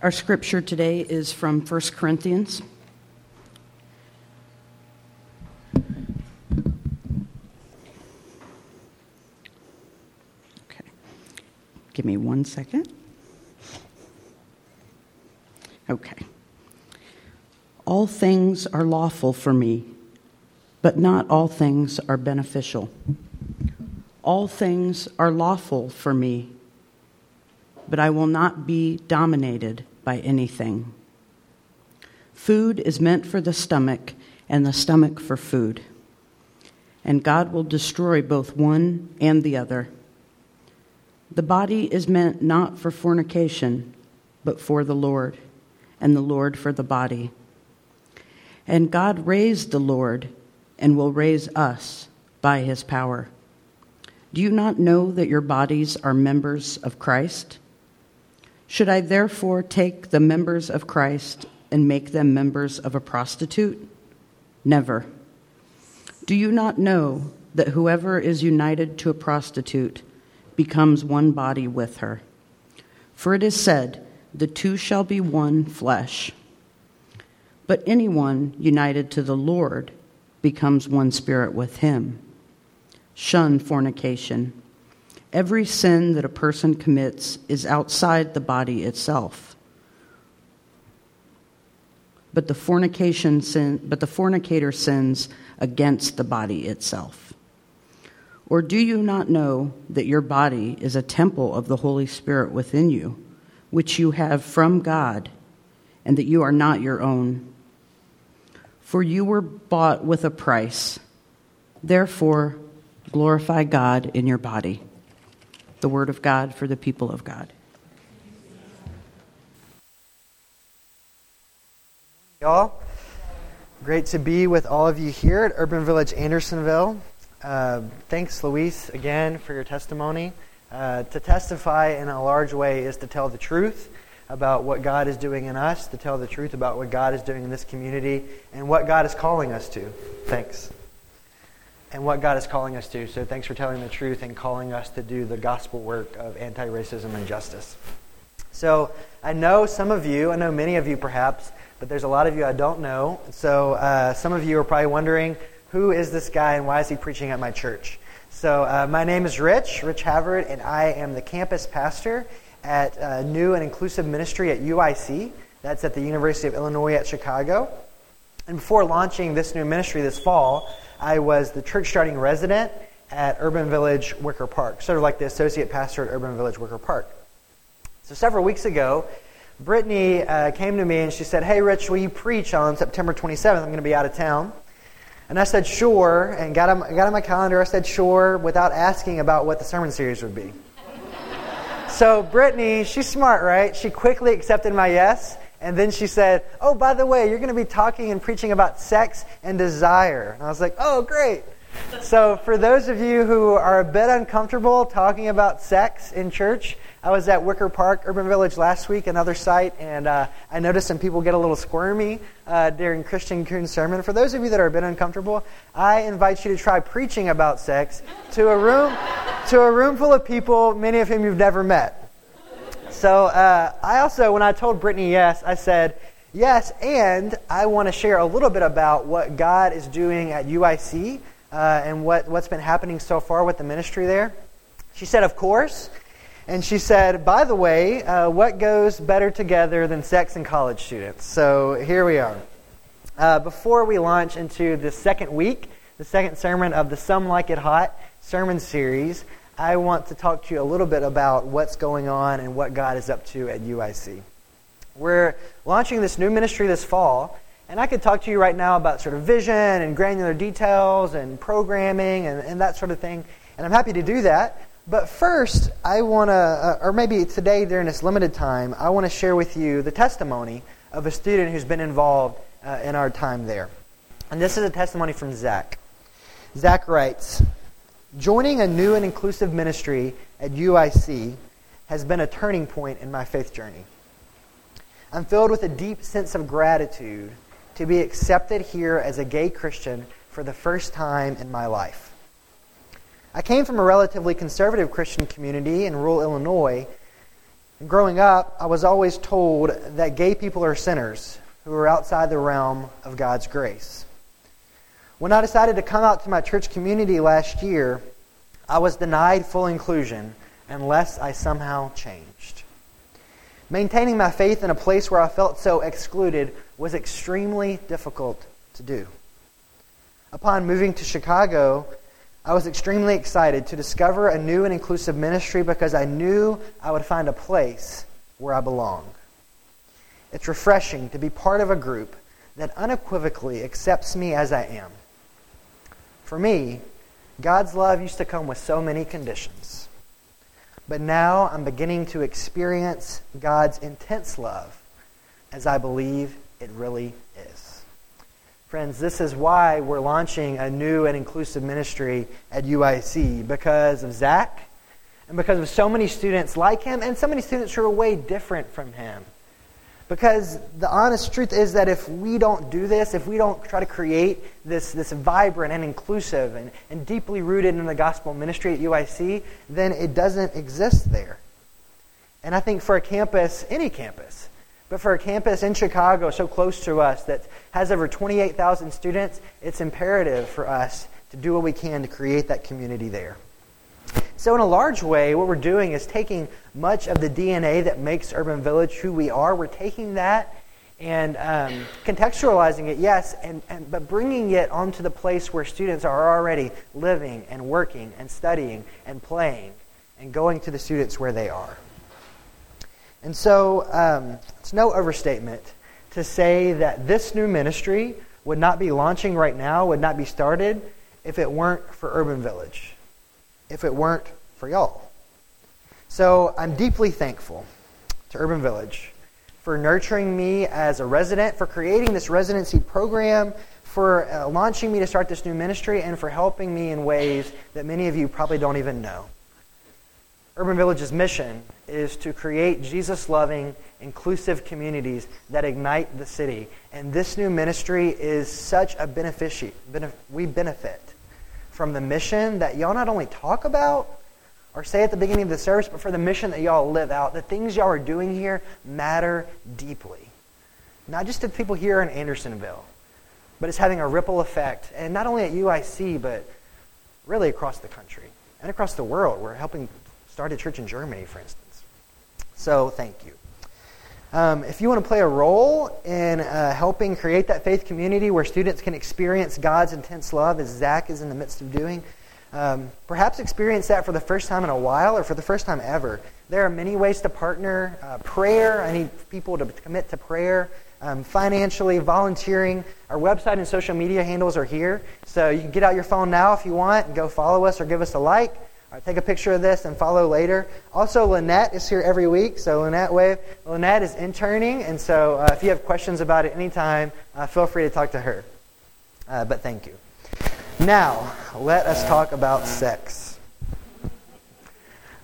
Our scripture today is from 1 Corinthians. Okay. Give me one second. Okay. All things are lawful for me, but not all things are beneficial. All things are lawful for me, but I will not be dominated by anything. Food is meant for the stomach, and the stomach for food. And God will destroy both one and the other. The body is meant not for fornication, but for the Lord, and the Lord for the body. And God raised the Lord and will raise us by his power. Do you not know that your bodies are members of Christ? Should I therefore take the members of Christ and make them members of a prostitute? Never. Do you not know that whoever is united to a prostitute becomes one body with her? For it is said, The two shall be one flesh. But anyone united to the Lord becomes one spirit with him. Shun fornication. Every sin that a person commits is outside the body itself. But the fornication sin, but the fornicator sins against the body itself. Or do you not know that your body is a temple of the Holy Spirit within you, which you have from God, and that you are not your own? For you were bought with a price. Therefore, glorify God in your body. The word of God for the people of God. Y'all, great to be with all of you here at Urban Village Andersonville. Uh, thanks, Luis, again for your testimony. Uh, to testify in a large way is to tell the truth about what God is doing in us, to tell the truth about what God is doing in this community, and what God is calling us to. Thanks. And what God is calling us to. So thanks for telling the truth and calling us to do the gospel work of anti racism and justice. So I know some of you, I know many of you perhaps, but there's a lot of you I don't know. So uh, some of you are probably wondering who is this guy and why is he preaching at my church? So uh, my name is Rich, Rich Havard, and I am the campus pastor at a new and inclusive ministry at UIC. That's at the University of Illinois at Chicago. And before launching this new ministry this fall, I was the church starting resident at Urban Village Wicker Park, sort of like the associate pastor at Urban Village Wicker Park. So several weeks ago, Brittany uh, came to me and she said, Hey, Rich, will you preach on September 27th? I'm going to be out of town. And I said, Sure. And got on, got on my calendar. I said, Sure, without asking about what the sermon series would be. So Brittany, she's smart, right? She quickly accepted my yes. And then she said, Oh, by the way, you're going to be talking and preaching about sex and desire. And I was like, Oh, great. So, for those of you who are a bit uncomfortable talking about sex in church, I was at Wicker Park, Urban Village last week, another site, and uh, I noticed some people get a little squirmy uh, during Christian Coon's sermon. For those of you that are a bit uncomfortable, I invite you to try preaching about sex to a room, to a room full of people, many of whom you've never met. So uh, I also, when I told Brittany yes, I said, yes, and I want to share a little bit about what God is doing at UIC uh, and what, what's been happening so far with the ministry there. She said, of course. And she said, by the way, uh, what goes better together than sex and college students? So here we are. Uh, before we launch into the second week, the second sermon of the Some Like It Hot sermon series, I want to talk to you a little bit about what's going on and what God is up to at UIC. We're launching this new ministry this fall, and I could talk to you right now about sort of vision and granular details and programming and, and that sort of thing, and I'm happy to do that. But first, I want to, uh, or maybe today during this limited time, I want to share with you the testimony of a student who's been involved uh, in our time there. And this is a testimony from Zach. Zach writes Joining a new and inclusive ministry at UIC has been a turning point in my faith journey. I'm filled with a deep sense of gratitude to be accepted here as a gay Christian for the first time in my life. I came from a relatively conservative Christian community in rural Illinois, Growing up, I was always told that gay people are sinners who are outside the realm of God's grace. When I decided to come out to my church community last year, I was denied full inclusion unless I somehow changed. Maintaining my faith in a place where I felt so excluded was extremely difficult to do. Upon moving to Chicago, I was extremely excited to discover a new and inclusive ministry because I knew I would find a place where I belong. It's refreshing to be part of a group that unequivocally accepts me as I am. For me, God's love used to come with so many conditions. But now I'm beginning to experience God's intense love as I believe it really is. Friends, this is why we're launching a new and inclusive ministry at UIC because of Zach and because of so many students like him and so many students who are way different from him. Because the honest truth is that if we don't do this, if we don't try to create this, this vibrant and inclusive and, and deeply rooted in the gospel ministry at UIC, then it doesn't exist there. And I think for a campus, any campus, but for a campus in Chicago so close to us that has over 28,000 students, it's imperative for us to do what we can to create that community there. So, in a large way, what we're doing is taking much of the DNA that makes Urban Village who we are. We're taking that and um, contextualizing it, yes, and, and, but bringing it onto the place where students are already living and working and studying and playing and going to the students where they are. And so, um, it's no overstatement to say that this new ministry would not be launching right now, would not be started, if it weren't for Urban Village if it weren't for y'all. So I'm deeply thankful to Urban Village for nurturing me as a resident, for creating this residency program, for uh, launching me to start this new ministry, and for helping me in ways that many of you probably don't even know. Urban Village's mission is to create Jesus loving, inclusive communities that ignite the city. And this new ministry is such a benefici- benef- we benefit from the mission that y'all not only talk about or say at the beginning of the service, but for the mission that y'all live out. The things y'all are doing here matter deeply. Not just to people here in Andersonville, but it's having a ripple effect, and not only at UIC, but really across the country and across the world. We're helping start a church in Germany, for instance. So thank you. Um, if you want to play a role in uh, helping create that faith community where students can experience God's intense love, as Zach is in the midst of doing, um, perhaps experience that for the first time in a while or for the first time ever. There are many ways to partner. Uh, prayer, I need people to commit to prayer. Um, financially, volunteering. Our website and social media handles are here. So you can get out your phone now if you want and go follow us or give us a like. Right, take a picture of this and follow later. Also, Lynette is here every week, so Lynette wave. Lynette is interning, and so uh, if you have questions about it anytime, uh, feel free to talk to her. Uh, but thank you. Now, let us talk about sex.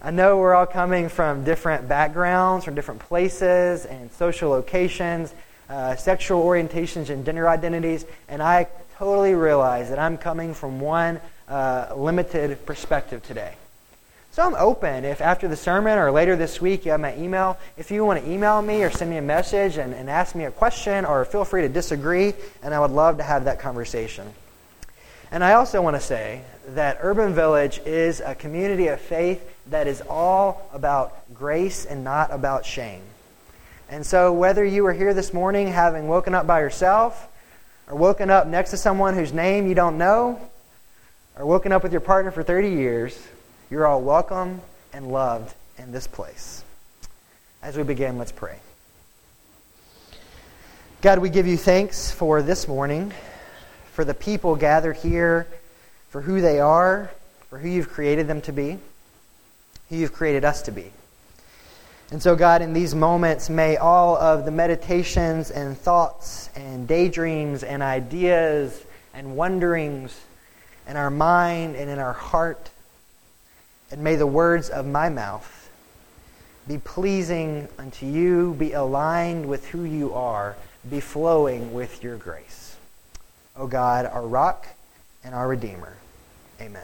I know we're all coming from different backgrounds, from different places and social locations, uh, sexual orientations, and gender identities, and I totally realize that I'm coming from one uh, limited perspective today. So I'm open. If after the sermon or later this week you have my email, if you want to email me or send me a message and, and ask me a question, or feel free to disagree, and I would love to have that conversation. And I also want to say that Urban Village is a community of faith that is all about grace and not about shame. And so, whether you are here this morning having woken up by yourself, or woken up next to someone whose name you don't know, or woken up with your partner for 30 years, you're all welcome and loved in this place. As we begin, let's pray. God, we give you thanks for this morning, for the people gathered here, for who they are, for who you've created them to be, who you've created us to be. And so, God, in these moments, may all of the meditations and thoughts and daydreams and ideas and wonderings in our mind and in our heart. And may the words of my mouth be pleasing unto you, be aligned with who you are, be flowing with your grace. O God, our rock and our Redeemer. Amen.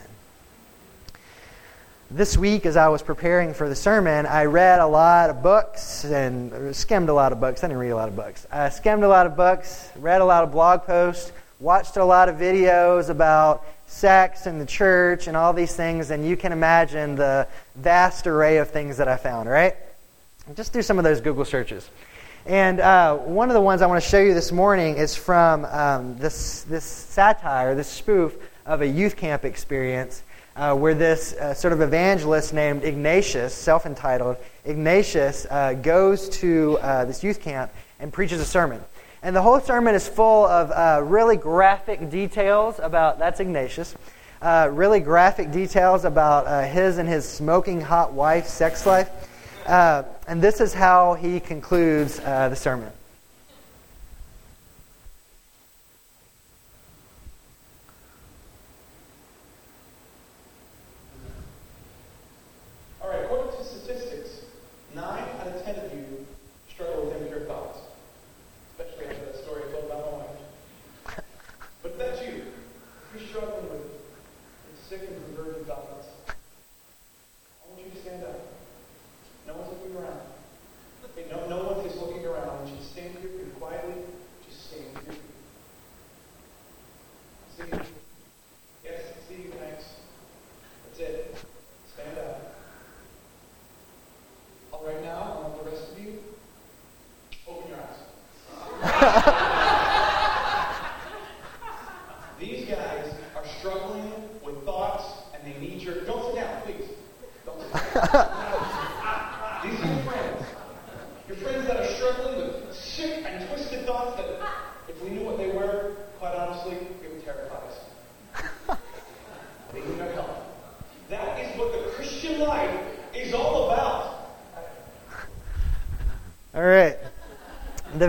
this week, as I was preparing for the sermon, I read a lot of books and skimmed a lot of books. I didn't read a lot of books. I skimmed a lot of books, read a lot of blog posts, watched a lot of videos about sex and the church and all these things, and you can imagine the vast array of things that I found, right? Just do some of those Google searches. And uh, one of the ones I want to show you this morning is from um, this, this satire, this spoof of a youth camp experience uh, where this uh, sort of evangelist named Ignatius, self entitled, Ignatius, uh, goes to uh, this youth camp and preaches a sermon. And the whole sermon is full of uh, really graphic details about, that's Ignatius, uh, really graphic details about his and his smoking hot wife's sex life. and this is how he concludes the sermon.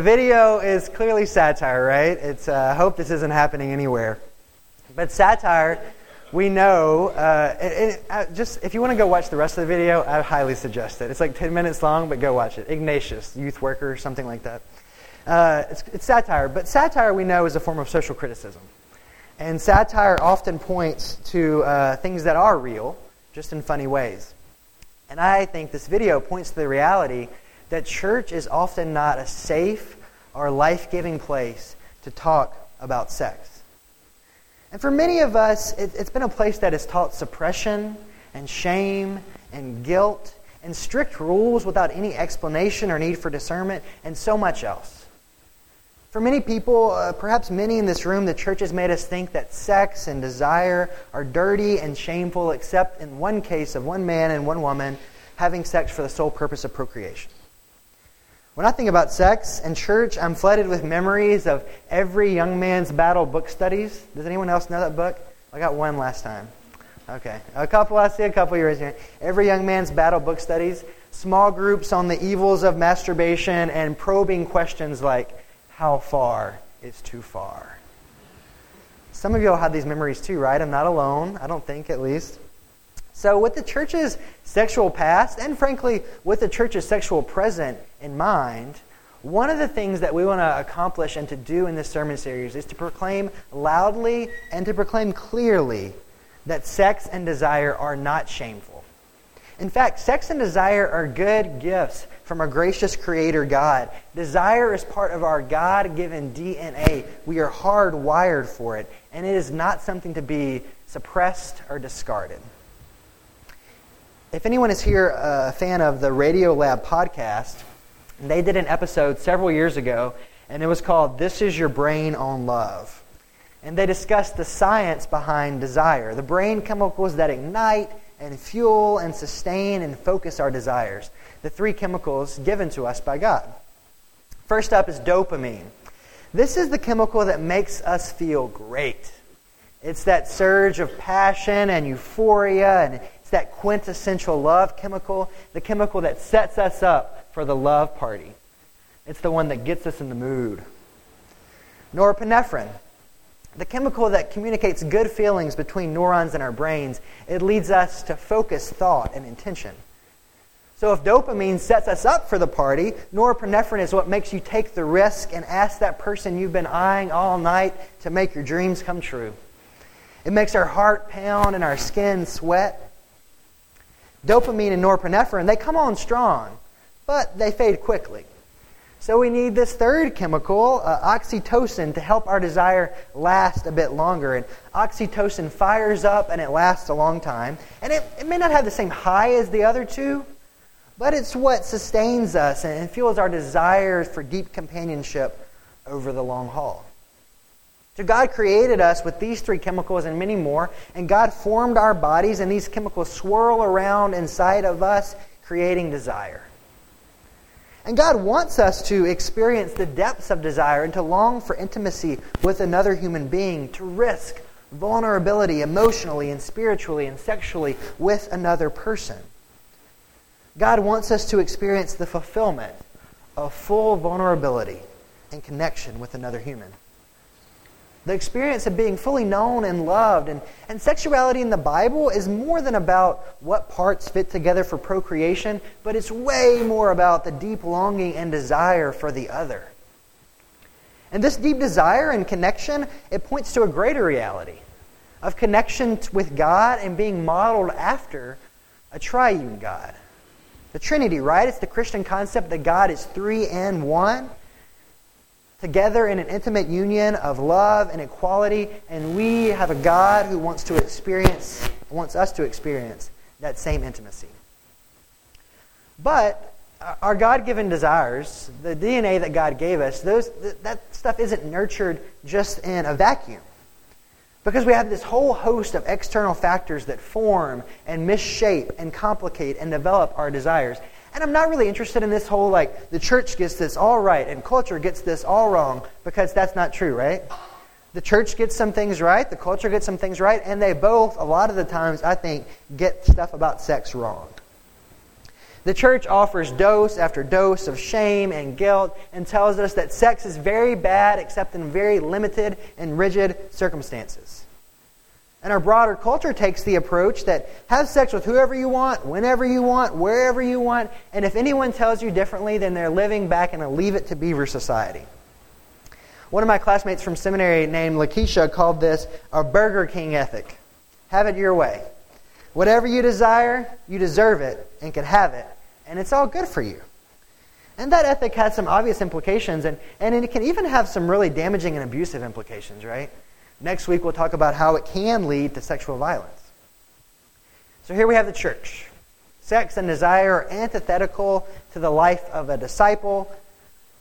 Video is clearly satire, right? It's, uh, I hope this isn't happening anywhere. But satire, we know, uh, it, it, uh, just if you want to go watch the rest of the video, I highly suggest it. It's like 10 minutes long, but go watch it. Ignatius, youth worker, something like that. Uh, it's, it's satire, but satire we know is a form of social criticism. And satire often points to uh, things that are real, just in funny ways. And I think this video points to the reality that church is often not a safe or life giving place to talk about sex. And for many of us, it, has been a place that has taught suppression and shame and guilt and strict rules without any explanation or need for discernment and so much else. For many people, uh, perhaps many in this room, the church has made us think that sex and desire are dirty and shameful, except in one case of one man and one woman having sex for the sole purpose of procreation. When I think about sex and church, I'm flooded with memories of every young man's battle book studies. Does anyone else know that book? I got one last time. Okay. A couple, I see a couple years here. Every young man's battle book studies. Small groups on the evils of masturbation and probing questions like, how far is too far? Some of you all have these memories too, right? I'm not alone, I don't think at least. So, with the church's sexual past, and frankly, with the church's sexual present in mind, one of the things that we want to accomplish and to do in this sermon series is to proclaim loudly and to proclaim clearly that sex and desire are not shameful. In fact, sex and desire are good gifts from our gracious Creator God. Desire is part of our God given DNA. We are hardwired for it, and it is not something to be suppressed or discarded. If anyone is here uh, a fan of the Radio Lab podcast, they did an episode several years ago, and it was called This Is Your Brain on Love. And they discussed the science behind desire, the brain chemicals that ignite and fuel and sustain and focus our desires, the three chemicals given to us by God. First up is dopamine. This is the chemical that makes us feel great. It's that surge of passion and euphoria and that quintessential love chemical, the chemical that sets us up for the love party. It's the one that gets us in the mood. Norepinephrine, the chemical that communicates good feelings between neurons in our brains. It leads us to focus thought and intention. So if dopamine sets us up for the party, norepinephrine is what makes you take the risk and ask that person you've been eyeing all night to make your dreams come true. It makes our heart pound and our skin sweat. Dopamine and norepinephrine, they come on strong, but they fade quickly. So we need this third chemical, uh, oxytocin, to help our desire last a bit longer. And oxytocin fires up and it lasts a long time. And it, it may not have the same high as the other two, but it's what sustains us and fuels our desires for deep companionship over the long haul. So God created us with these three chemicals and many more, and God formed our bodies, and these chemicals swirl around inside of us, creating desire. And God wants us to experience the depths of desire and to long for intimacy with another human being, to risk vulnerability emotionally and spiritually and sexually with another person. God wants us to experience the fulfillment of full vulnerability and connection with another human. The experience of being fully known and loved. And, and sexuality in the Bible is more than about what parts fit together for procreation, but it's way more about the deep longing and desire for the other. And this deep desire and connection, it points to a greater reality of connection with God and being modeled after a triune God. The Trinity, right? It's the Christian concept that God is three and one together in an intimate union of love and equality, and we have a God who wants to experience, wants us to experience that same intimacy. But uh, our God-given desires, the DNA that God gave us, those that stuff isn't nurtured just in a vacuum. Because we have this whole host of external factors that form and misshape and complicate and develop our desires. And I'm not really interested in this whole like the church gets this all right and culture gets this all wrong because that's not true, right? The church gets some things right, the culture gets some things right, and they both, a lot of the times, I think, get stuff about sex wrong. The church offers dose after dose of shame and guilt and tells us that sex is very bad except in very limited and rigid circumstances. And our broader culture takes the approach that have sex with whoever you want, whenever you want, wherever you want, and if anyone tells you differently, then they're living back in a leave it to beaver society. One of my classmates from seminary named Lakeisha called this a Burger King ethic. Have it your way. Whatever you desire, you deserve it and can have it, and it's all good for you. And that ethic has some obvious implications, and, and it can even have some really damaging and abusive implications, right? Next week, we'll talk about how it can lead to sexual violence. So here we have the church. Sex and desire are antithetical to the life of a disciple.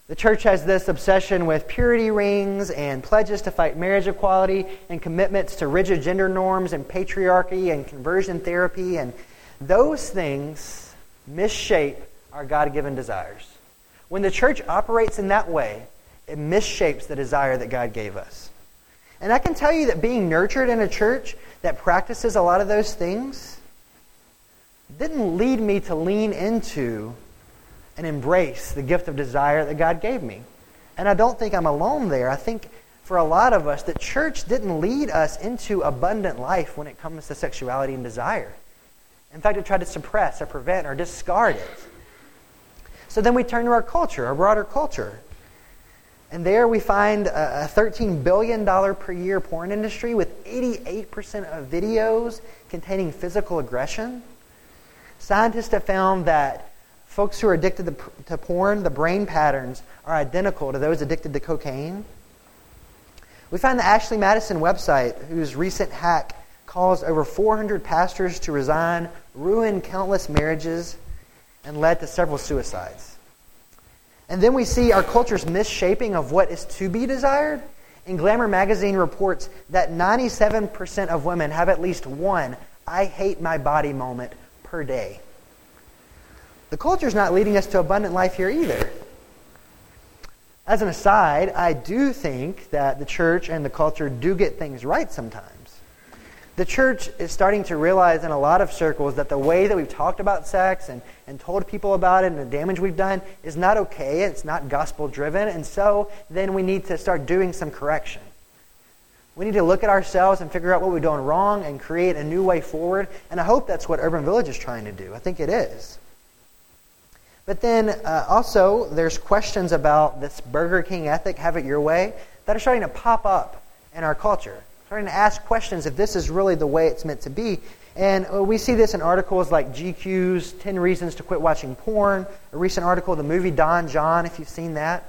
The church has this obsession with purity rings and pledges to fight marriage equality and commitments to rigid gender norms and patriarchy and conversion therapy. And those things misshape our God given desires. When the church operates in that way, it misshapes the desire that God gave us. And I can tell you that being nurtured in a church that practices a lot of those things didn't lead me to lean into and embrace the gift of desire that God gave me. And I don't think I'm alone there. I think for a lot of us, the church didn't lead us into abundant life when it comes to sexuality and desire. In fact, it tried to suppress or prevent or discard it. So then we turn to our culture, our broader culture. And there we find a $13 billion per year porn industry with 88% of videos containing physical aggression. Scientists have found that folks who are addicted to, porn, the brain patterns are identical to those addicted to cocaine. We find the Ashley Madison website, whose recent hack caused over 400 pastors to resign, ruined countless marriages, and led to several suicides. And then we see our culture's misshaping of what is to be desired. And Glamour magazine reports that 97% of women have at least one I hate my body moment per day. The culture's not leading us to abundant life here either. As an aside, I do think that the church and the culture do get things right sometimes. The church is starting to realize in a lot of circles that the way that we've talked about sex and, and told people about it and the damage we've done is not okay. It's not gospel driven. And so then we need to start doing some correction. We need to look at ourselves and figure out what we're doing wrong and create a new way forward. And I hope that's what Urban Village is trying to do. I think it is. But then uh, also, there's questions about this Burger King ethic, have it your way, that are starting to pop up in our culture starting to ask questions if this is really the way it's meant to be. And uh, we see this in articles like GQ's 10 Reasons to Quit Watching Porn, a recent article, the movie Don Jon, if you've seen that.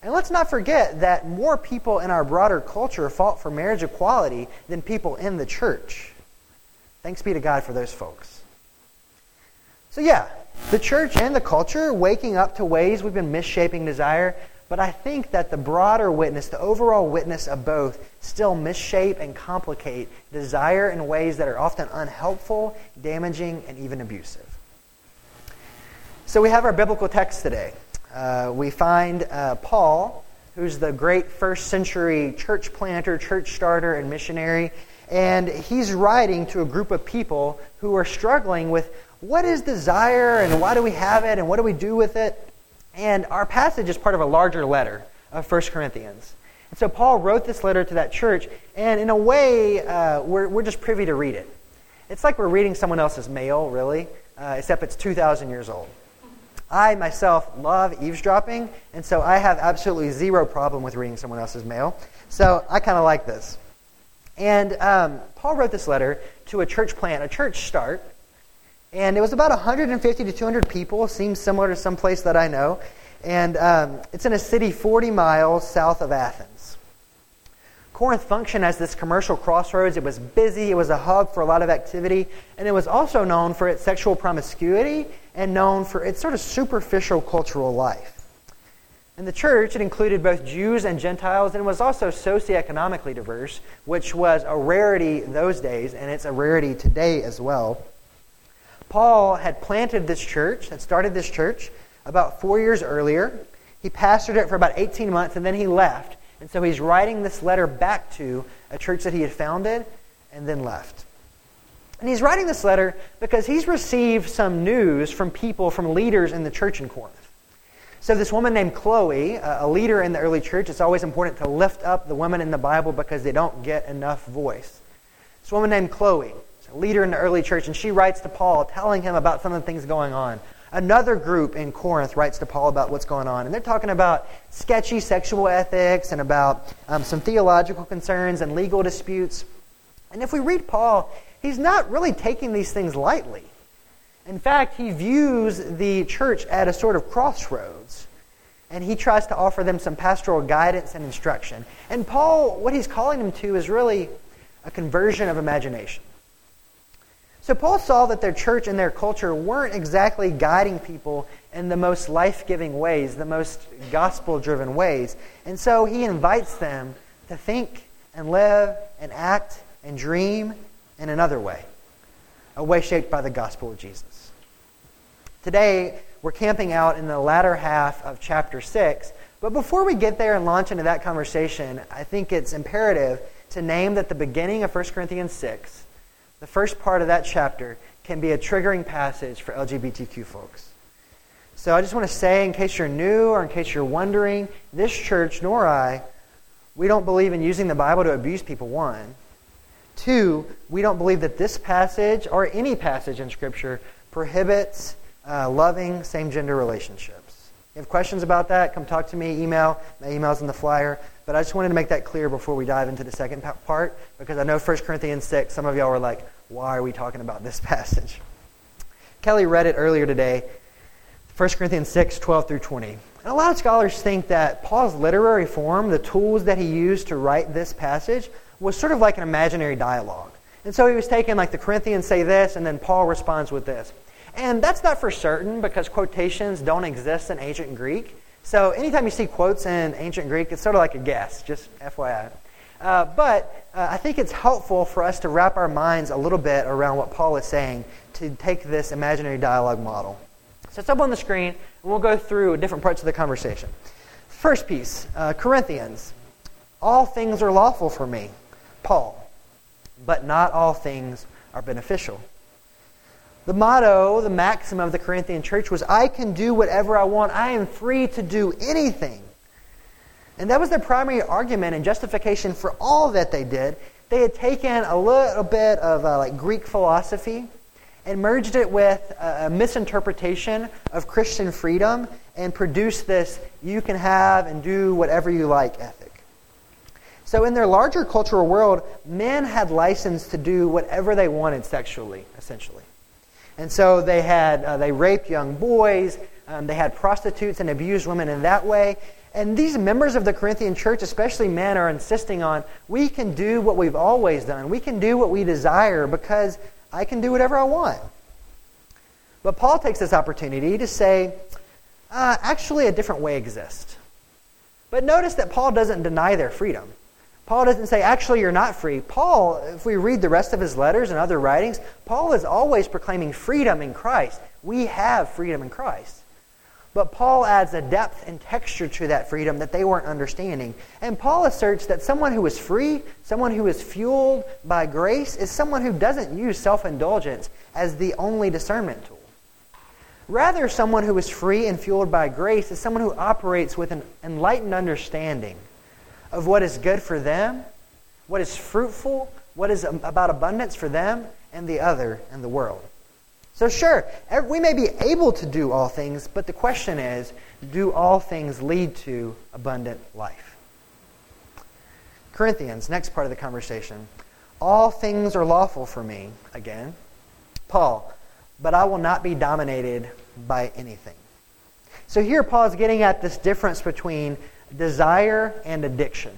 And let's not forget that more people in our broader culture fought for marriage equality than people in the church. Thanks be to God for those folks. So, yeah, the church and the culture waking up to ways we've been misshaping desire, but I think that the broader witness, the overall witness of both, still misshape and complicate desire in ways that are often unhelpful, damaging, and even abusive. So we have our biblical text today. Uh, we find uh, Paul, who's the great first century church planter, church starter, and missionary, and he's writing to a group of people who are struggling with what is desire and why do we have it and what do we do with it. And our passage is part of a larger letter of 1 Corinthians. And so Paul wrote this letter to that church, and in a way, uh, we're, we're just privy to read it. It's like we're reading someone else's mail, really, uh, except it's 2,000 years old. I myself love eavesdropping, and so I have absolutely zero problem with reading someone else's mail. So I kind of like this. And um, Paul wrote this letter to a church plant, a church start, and it was about 150 to 200 people, seems similar to some place that I know. And um, it's in a city 40 miles south of Athens. Corinth functioned as this commercial crossroads. It was busy, it was a hub for a lot of activity, and it was also known for its sexual promiscuity and known for its sort of superficial cultural life. In the church, it included both Jews and Gentiles, and was also socioeconomically diverse, which was a rarity those days, and it's a rarity today as well. Paul had planted this church, had started this church about four years earlier. He pastored it for about 18 months and then he left. And so he's writing this letter back to a church that he had founded and then left. And he's writing this letter because he's received some news from people, from leaders in the church in Corinth. So, this woman named Chloe, a leader in the early church, it's always important to lift up the women in the Bible because they don't get enough voice. This woman named Chloe, leader in the early church, and she writes to Paul telling him about some of the things going on. Another group in Corinth writes to Paul about what's going on, and they're talking about sketchy sexual ethics and about um, some theological concerns and legal disputes. And if we read Paul, he's not really taking these things lightly. In fact, he views the church at a sort of crossroads and he tries to offer them some pastoral guidance and instruction. And Paul, what he's calling them to is really a conversion of imagination. So Paul saw that their church and their culture weren't exactly guiding people in the most life giving ways, the most gospel driven ways. And so he invites them to think and live and act and dream in another way, a way shaped by the gospel of Jesus. Today, we're camping out in the latter half of chapter 6. But before we get there and launch into that conversation, I think it's imperative to name that the beginning of 1 Corinthians 6 the first part of that chapter can be a triggering passage for LGBTQ folks. So I just want to say, in case you're new or in case you're wondering, this church, nor I, we don't believe in using the Bible to abuse people, one. Two, we don't believe that this passage or any passage in Scripture prohibits uh, loving same gender relationships. If you have questions about that, come talk to me, email. My email's in the flyer. But I just wanted to make that clear before we dive into the second part, because I know 1 Corinthians 6, some of y'all were like, why are we talking about this passage? Kelly read it earlier today, 1 Corinthians 6, 12 through 20. And a lot of scholars think that Paul's literary form, the tools that he used to write this passage, was sort of like an imaginary dialogue. And so he was taking, like, the Corinthians say this, and then Paul responds with this. And that's not for certain because quotations don't exist in ancient Greek. So anytime you see quotes in ancient Greek, it's sort of like a guess, just FYI. Uh, but uh, I think it's helpful for us to wrap our minds a little bit around what Paul is saying to take this imaginary dialogue model. So it's up on the screen, and we'll go through different parts of the conversation. First piece uh, Corinthians. All things are lawful for me, Paul, but not all things are beneficial. The motto, the maxim of the Corinthian church was I can do whatever I want. I am free to do anything. And that was their primary argument and justification for all that they did. They had taken a little bit of uh, like Greek philosophy and merged it with a, misinterpretation of Christian freedom and produced this you can have and do whatever you like ethic. So, in their larger cultural world, men had license to do whatever they wanted sexually, essentially. And so they had uh, they raped young boys, um, they had prostitutes and abused women in that way. And these members of the Corinthian church, especially men, are insisting on we can do what we've always done. We can do what we desire because I can do whatever I want. But Paul takes this opportunity to say, uh, actually, a different way exists. But notice that Paul doesn't deny their freedom. Paul doesn't say, actually, you're not free. Paul, if we read the rest of his letters and other writings, Paul is always proclaiming freedom in Christ. We have freedom in Christ. But Paul adds a depth and texture to that freedom that they weren't understanding. And Paul asserts that someone who is free, someone who is fueled by grace, is someone who doesn't use self indulgence as the only discernment tool. Rather, someone who is free and fueled by grace is someone who operates with an enlightened understanding of what is good for them, what is fruitful, what is about abundance for them and the other and the world. So, sure, er, we may be able to do all things, but the question is do all things lead to abundant life? Corinthians, next part of the conversation. All things are lawful for me, again. Paul, but I will not be dominated by anything. So here Paul is getting at this difference between desire and addiction.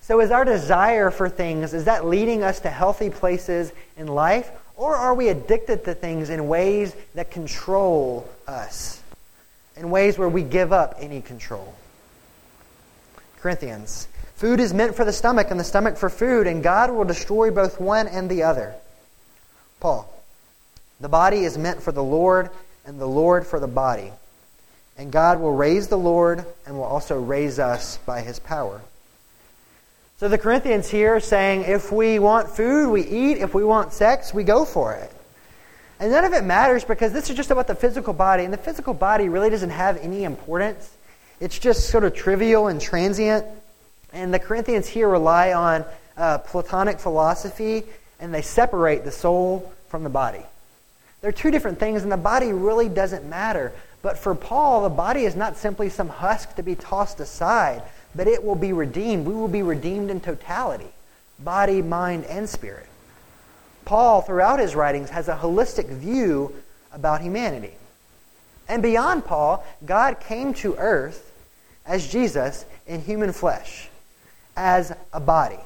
So is our desire for things, is that leading us to healthy places in life? Or are we addicted to things in ways that control us? In ways where we give up any control? Corinthians. Food is meant for the stomach, and the stomach for food, and God will destroy both one and the other. Paul. The body is meant for the Lord, and the Lord for the body. And God will raise the Lord and will also raise us by his power. So the Corinthians here are saying if we want food, we eat. If we want sex, we go for it. And none of it matters because this is just about the physical body. And the physical body really doesn't have any importance, it's just sort of trivial and transient. And the Corinthians here rely on uh, Platonic philosophy and they separate the soul from the body. They're two different things, and the body really doesn't matter. But for Paul, the body is not simply some husk to be tossed aside, but it will be redeemed. We will be redeemed in totality body, mind, and spirit. Paul, throughout his writings, has a holistic view about humanity. And beyond Paul, God came to earth as Jesus in human flesh, as a body.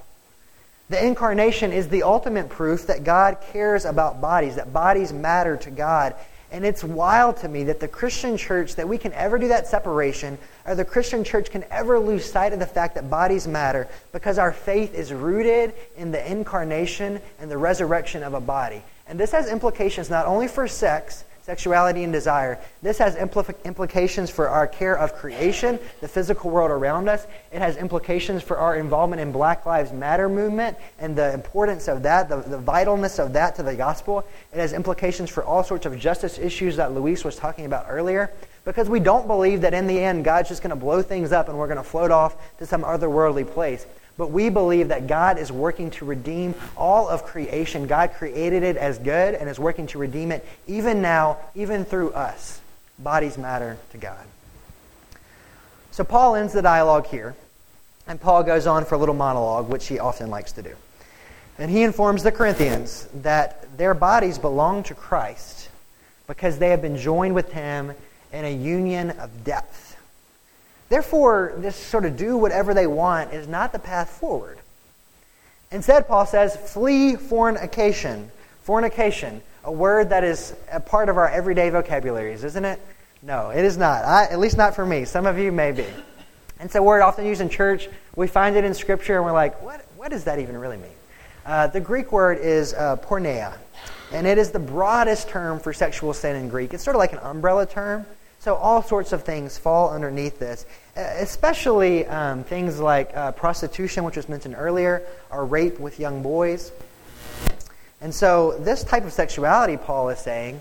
The incarnation is the ultimate proof that God cares about bodies, that bodies matter to God, and it's wild to me that the Christian church, that we can ever do that separation, or the Christian church can ever lose sight of the fact that bodies matter because our faith is rooted in the incarnation and the resurrection of a body. And this has implications not only for sex, sexuality, and desire. This has impl- implications for our care of creation, the physical world around us. It has implications for our involvement in Black Lives Matter movement and the importance of that, the, the vitalness of that to the gospel. It has implications for all sorts of justice issues that Luis was talking about earlier. Because we don't believe that in the end God's just going to blow things up and we're going to float off to some otherworldly place. But we believe that God is working to redeem all of creation. God created it as good and is working to redeem it even now, even through us. Bodies matter to God. So Paul ends the dialogue here, and Paul goes on for a little monologue, which he often likes to do. And he informs the Corinthians that their bodies belong to Christ because they have been joined with him in a union of depth. Therefore, this sort of do whatever they want is not the path forward. Instead, Paul says, flee fornication. Fornication, a word that is a part of our everyday vocabularies, isn't it? No, it is not. I, at least not for me. Some of you may be. It's a word often used in church. We find it in Scripture, and we're like, what, what does that even really mean? Uh, the Greek word is uh, porneia, and it is the broadest term for sexual sin in Greek. It's sort of like an umbrella term. So all sorts of things fall underneath this, especially um, things like uh, prostitution, which was mentioned earlier, or rape with young boys. And so this type of sexuality, Paul is saying,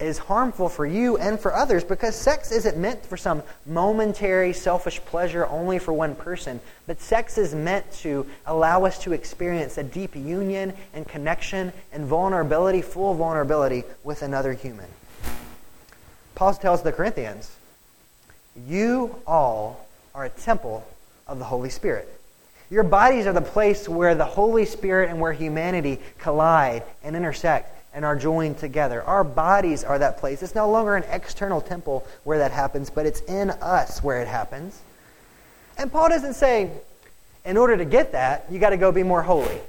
is harmful for you and for others because sex isn't meant for some momentary selfish pleasure only for one person, but sex is meant to allow us to experience a deep union and connection and vulnerability, full vulnerability with another human. Paul tells the Corinthians, You all are a temple of the Holy Spirit. Your bodies are the place where the Holy Spirit and where humanity collide and intersect and are joined together. Our bodies are that place. It's no longer an external temple where that happens, but it's in us where it happens. And Paul doesn't say, in order to get that, you got to go be more holy.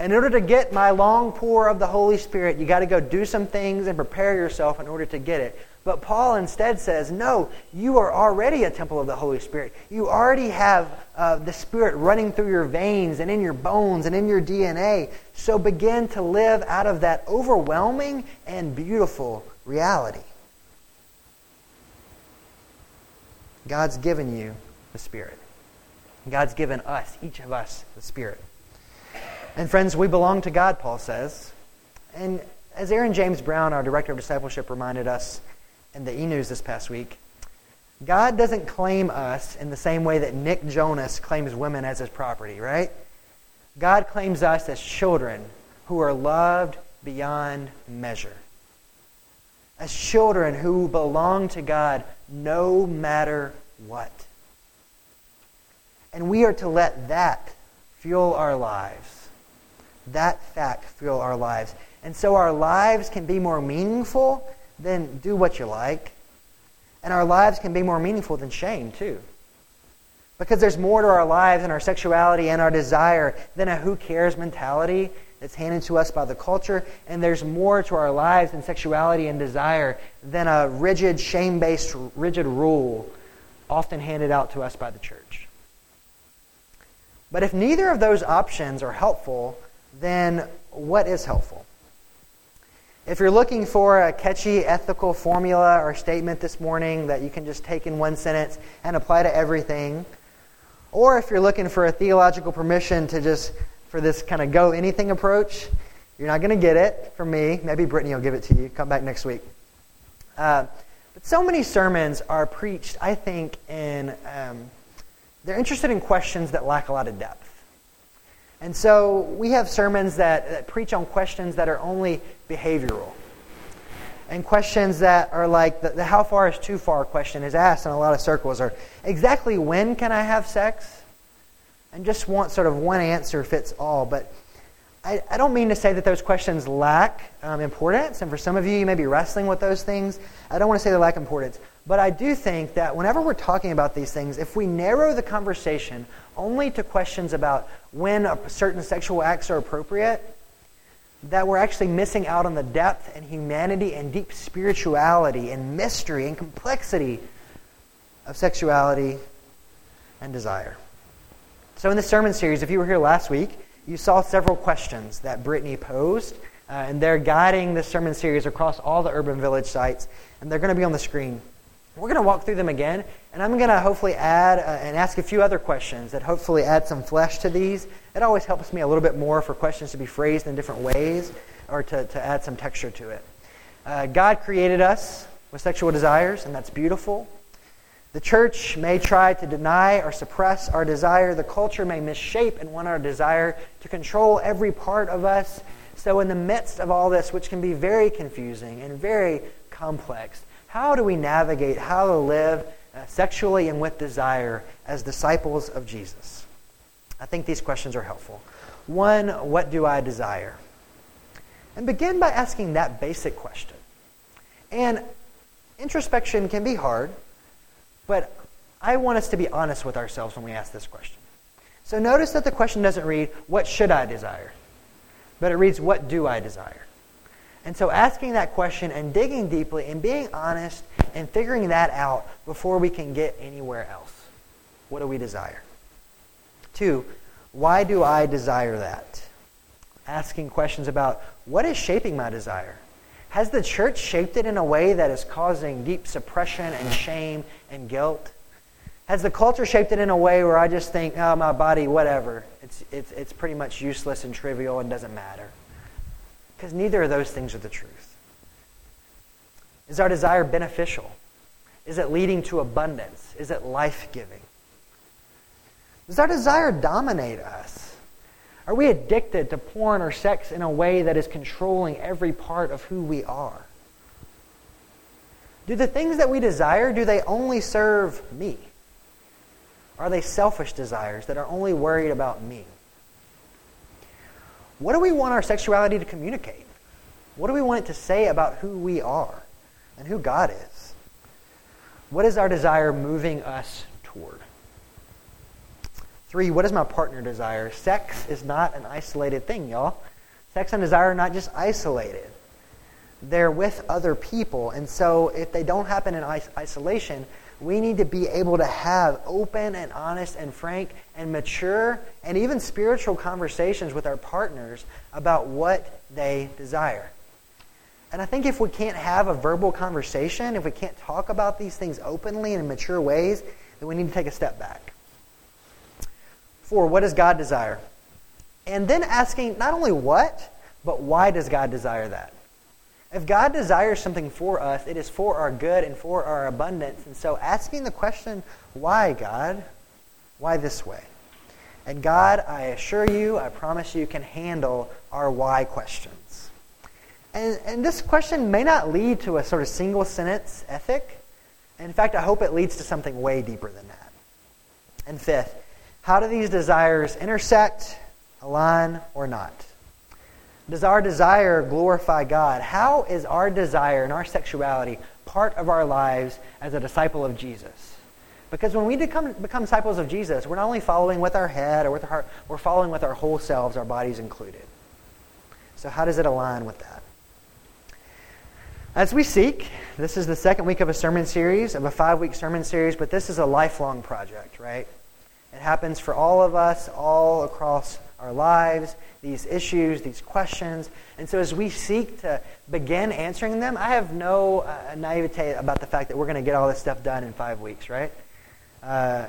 In order to get my long pour of the Holy Spirit, you got to go do some things and prepare yourself in order to get it. But Paul instead says, no, you are already a temple of the Holy Spirit. You already have uh, the Spirit running through your veins and in your bones and in your DNA. So begin to live out of that overwhelming and beautiful reality. God's given you the Spirit. God's given us, each of us, the Spirit. And friends, we belong to God, Paul says. And as Aaron James Brown, our director of discipleship, reminded us, in the e news this past week. God doesn't claim us in the same way that Nick Jonas claims women as his property, right? God claims us as children who are loved beyond measure. As children who belong to God no matter what. And we are to let that fuel our lives. That fact fuel our lives. And so our lives can be more meaningful then do what you like. And our lives can be more meaningful than shame, too. Because there's more to our lives and our sexuality and our desire than a who cares mentality that's handed to us by the culture. And there's more to our lives and sexuality and desire than a rigid, shame based, rigid rule often handed out to us by the church. But if neither of those options are helpful, then what is helpful? If you're looking for a catchy ethical formula or statement this morning that you can just take in one sentence and apply to everything, or if you're looking for a theological permission to just, for this kind of go anything approach, you're not going to get it from me. Maybe Brittany will give it to you. Come back next week. Uh, but so many sermons are preached, I think, in, um, they're interested in questions that lack a lot of depth. And so we have sermons that, that preach on questions that are only behavioral. And questions that are like the, the how far is too far question is asked in a lot of circles are exactly when can I have sex? And just want sort of one answer fits all. But I, I don't mean to say that those questions lack um, importance. And for some of you, you may be wrestling with those things. I don't want to say they lack importance. But I do think that whenever we're talking about these things, if we narrow the conversation only to questions about when certain sexual acts are appropriate, that we're actually missing out on the depth and humanity and deep spirituality and mystery and complexity of sexuality and desire. So, in the sermon series, if you were here last week, you saw several questions that Brittany posed, uh, and they're guiding this sermon series across all the urban village sites, and they're going to be on the screen. We're going to walk through them again, and I'm going to hopefully add uh, and ask a few other questions that hopefully add some flesh to these. It always helps me a little bit more for questions to be phrased in different ways or to, to add some texture to it. Uh, God created us with sexual desires, and that's beautiful. The church may try to deny or suppress our desire. The culture may misshape and want our desire to control every part of us. So, in the midst of all this, which can be very confusing and very complex, how do we navigate how to live uh, sexually and with desire as disciples of Jesus? I think these questions are helpful. One, what do I desire? And begin by asking that basic question. And introspection can be hard, but I want us to be honest with ourselves when we ask this question. So notice that the question doesn't read, What should I desire? But it reads, What do I desire? And so asking that question and digging deeply and being honest and figuring that out before we can get anywhere else. What do we desire? Two, why do I desire that? Asking questions about what is shaping my desire? Has the church shaped it in a way that is causing deep suppression and shame and guilt? Has the culture shaped it in a way where I just think, oh, my body, whatever. It's, it's, it's pretty much useless and trivial and doesn't matter? Because neither of those things are the truth. Is our desire beneficial? Is it leading to abundance? Is it life giving? Does our desire dominate us? Are we addicted to porn or sex in a way that is controlling every part of who we are? Do the things that we desire, do they only serve me? Are they selfish desires that are only worried about me? What do we want our sexuality to communicate? What do we want it to say about who we are and who God is? What is our desire moving us toward? Three, what does my partner desire? Sex is not an isolated thing, y'all. Sex and desire are not just isolated, they're with other people. And so if they don't happen in isolation, we need to be able to have open and honest and frank and mature and even spiritual conversations with our partners about what they desire. And I think if we can't have a verbal conversation, if we can't talk about these things openly and in mature ways, then we need to take a step back. Four, what does God desire? And then asking not only what, but why does God desire that? If God desires something for us, it is for our good and for our abundance. And so asking the question, why, God? Why this way? And God, I assure you, I promise you, can handle our why questions. And, and this question may not lead to a sort of single sentence ethic. In fact, I hope it leads to something way deeper than that. And fifth, how do these desires intersect, align, or not? Does our desire glorify God? How is our desire and our sexuality part of our lives as a disciple of Jesus? Because when we become, become disciples of Jesus, we're not only following with our head or with our heart, we're following with our whole selves, our bodies included. So, how does it align with that? As we seek, this is the second week of a sermon series, of a five week sermon series, but this is a lifelong project, right? It happens for all of us, all across our lives, these issues, these questions. And so as we seek to begin answering them, I have no uh, naivete about the fact that we're going to get all this stuff done in five weeks, right? Uh,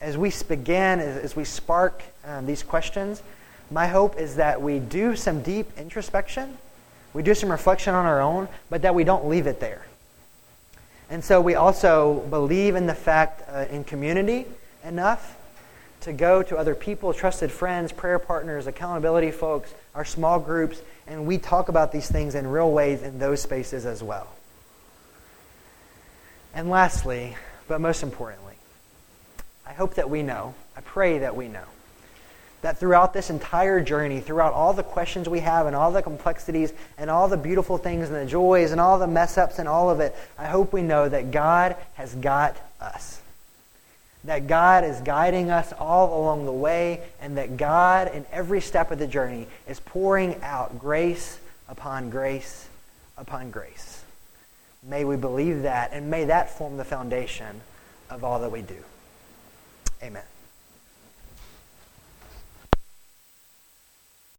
as we begin, as, as we spark um, these questions, my hope is that we do some deep introspection, we do some reflection on our own, but that we don't leave it there. And so we also believe in the fact uh, in community enough to go to other people, trusted friends, prayer partners, accountability folks, our small groups, and we talk about these things in real ways in those spaces as well. And lastly, but most importantly, I hope that we know, I pray that we know, that throughout this entire journey, throughout all the questions we have and all the complexities and all the beautiful things and the joys and all the mess ups and all of it, I hope we know that God has got us that God is guiding us all along the way, and that God, in every step of the journey, is pouring out grace upon grace upon grace. May we believe that, and may that form the foundation of all that we do. Amen.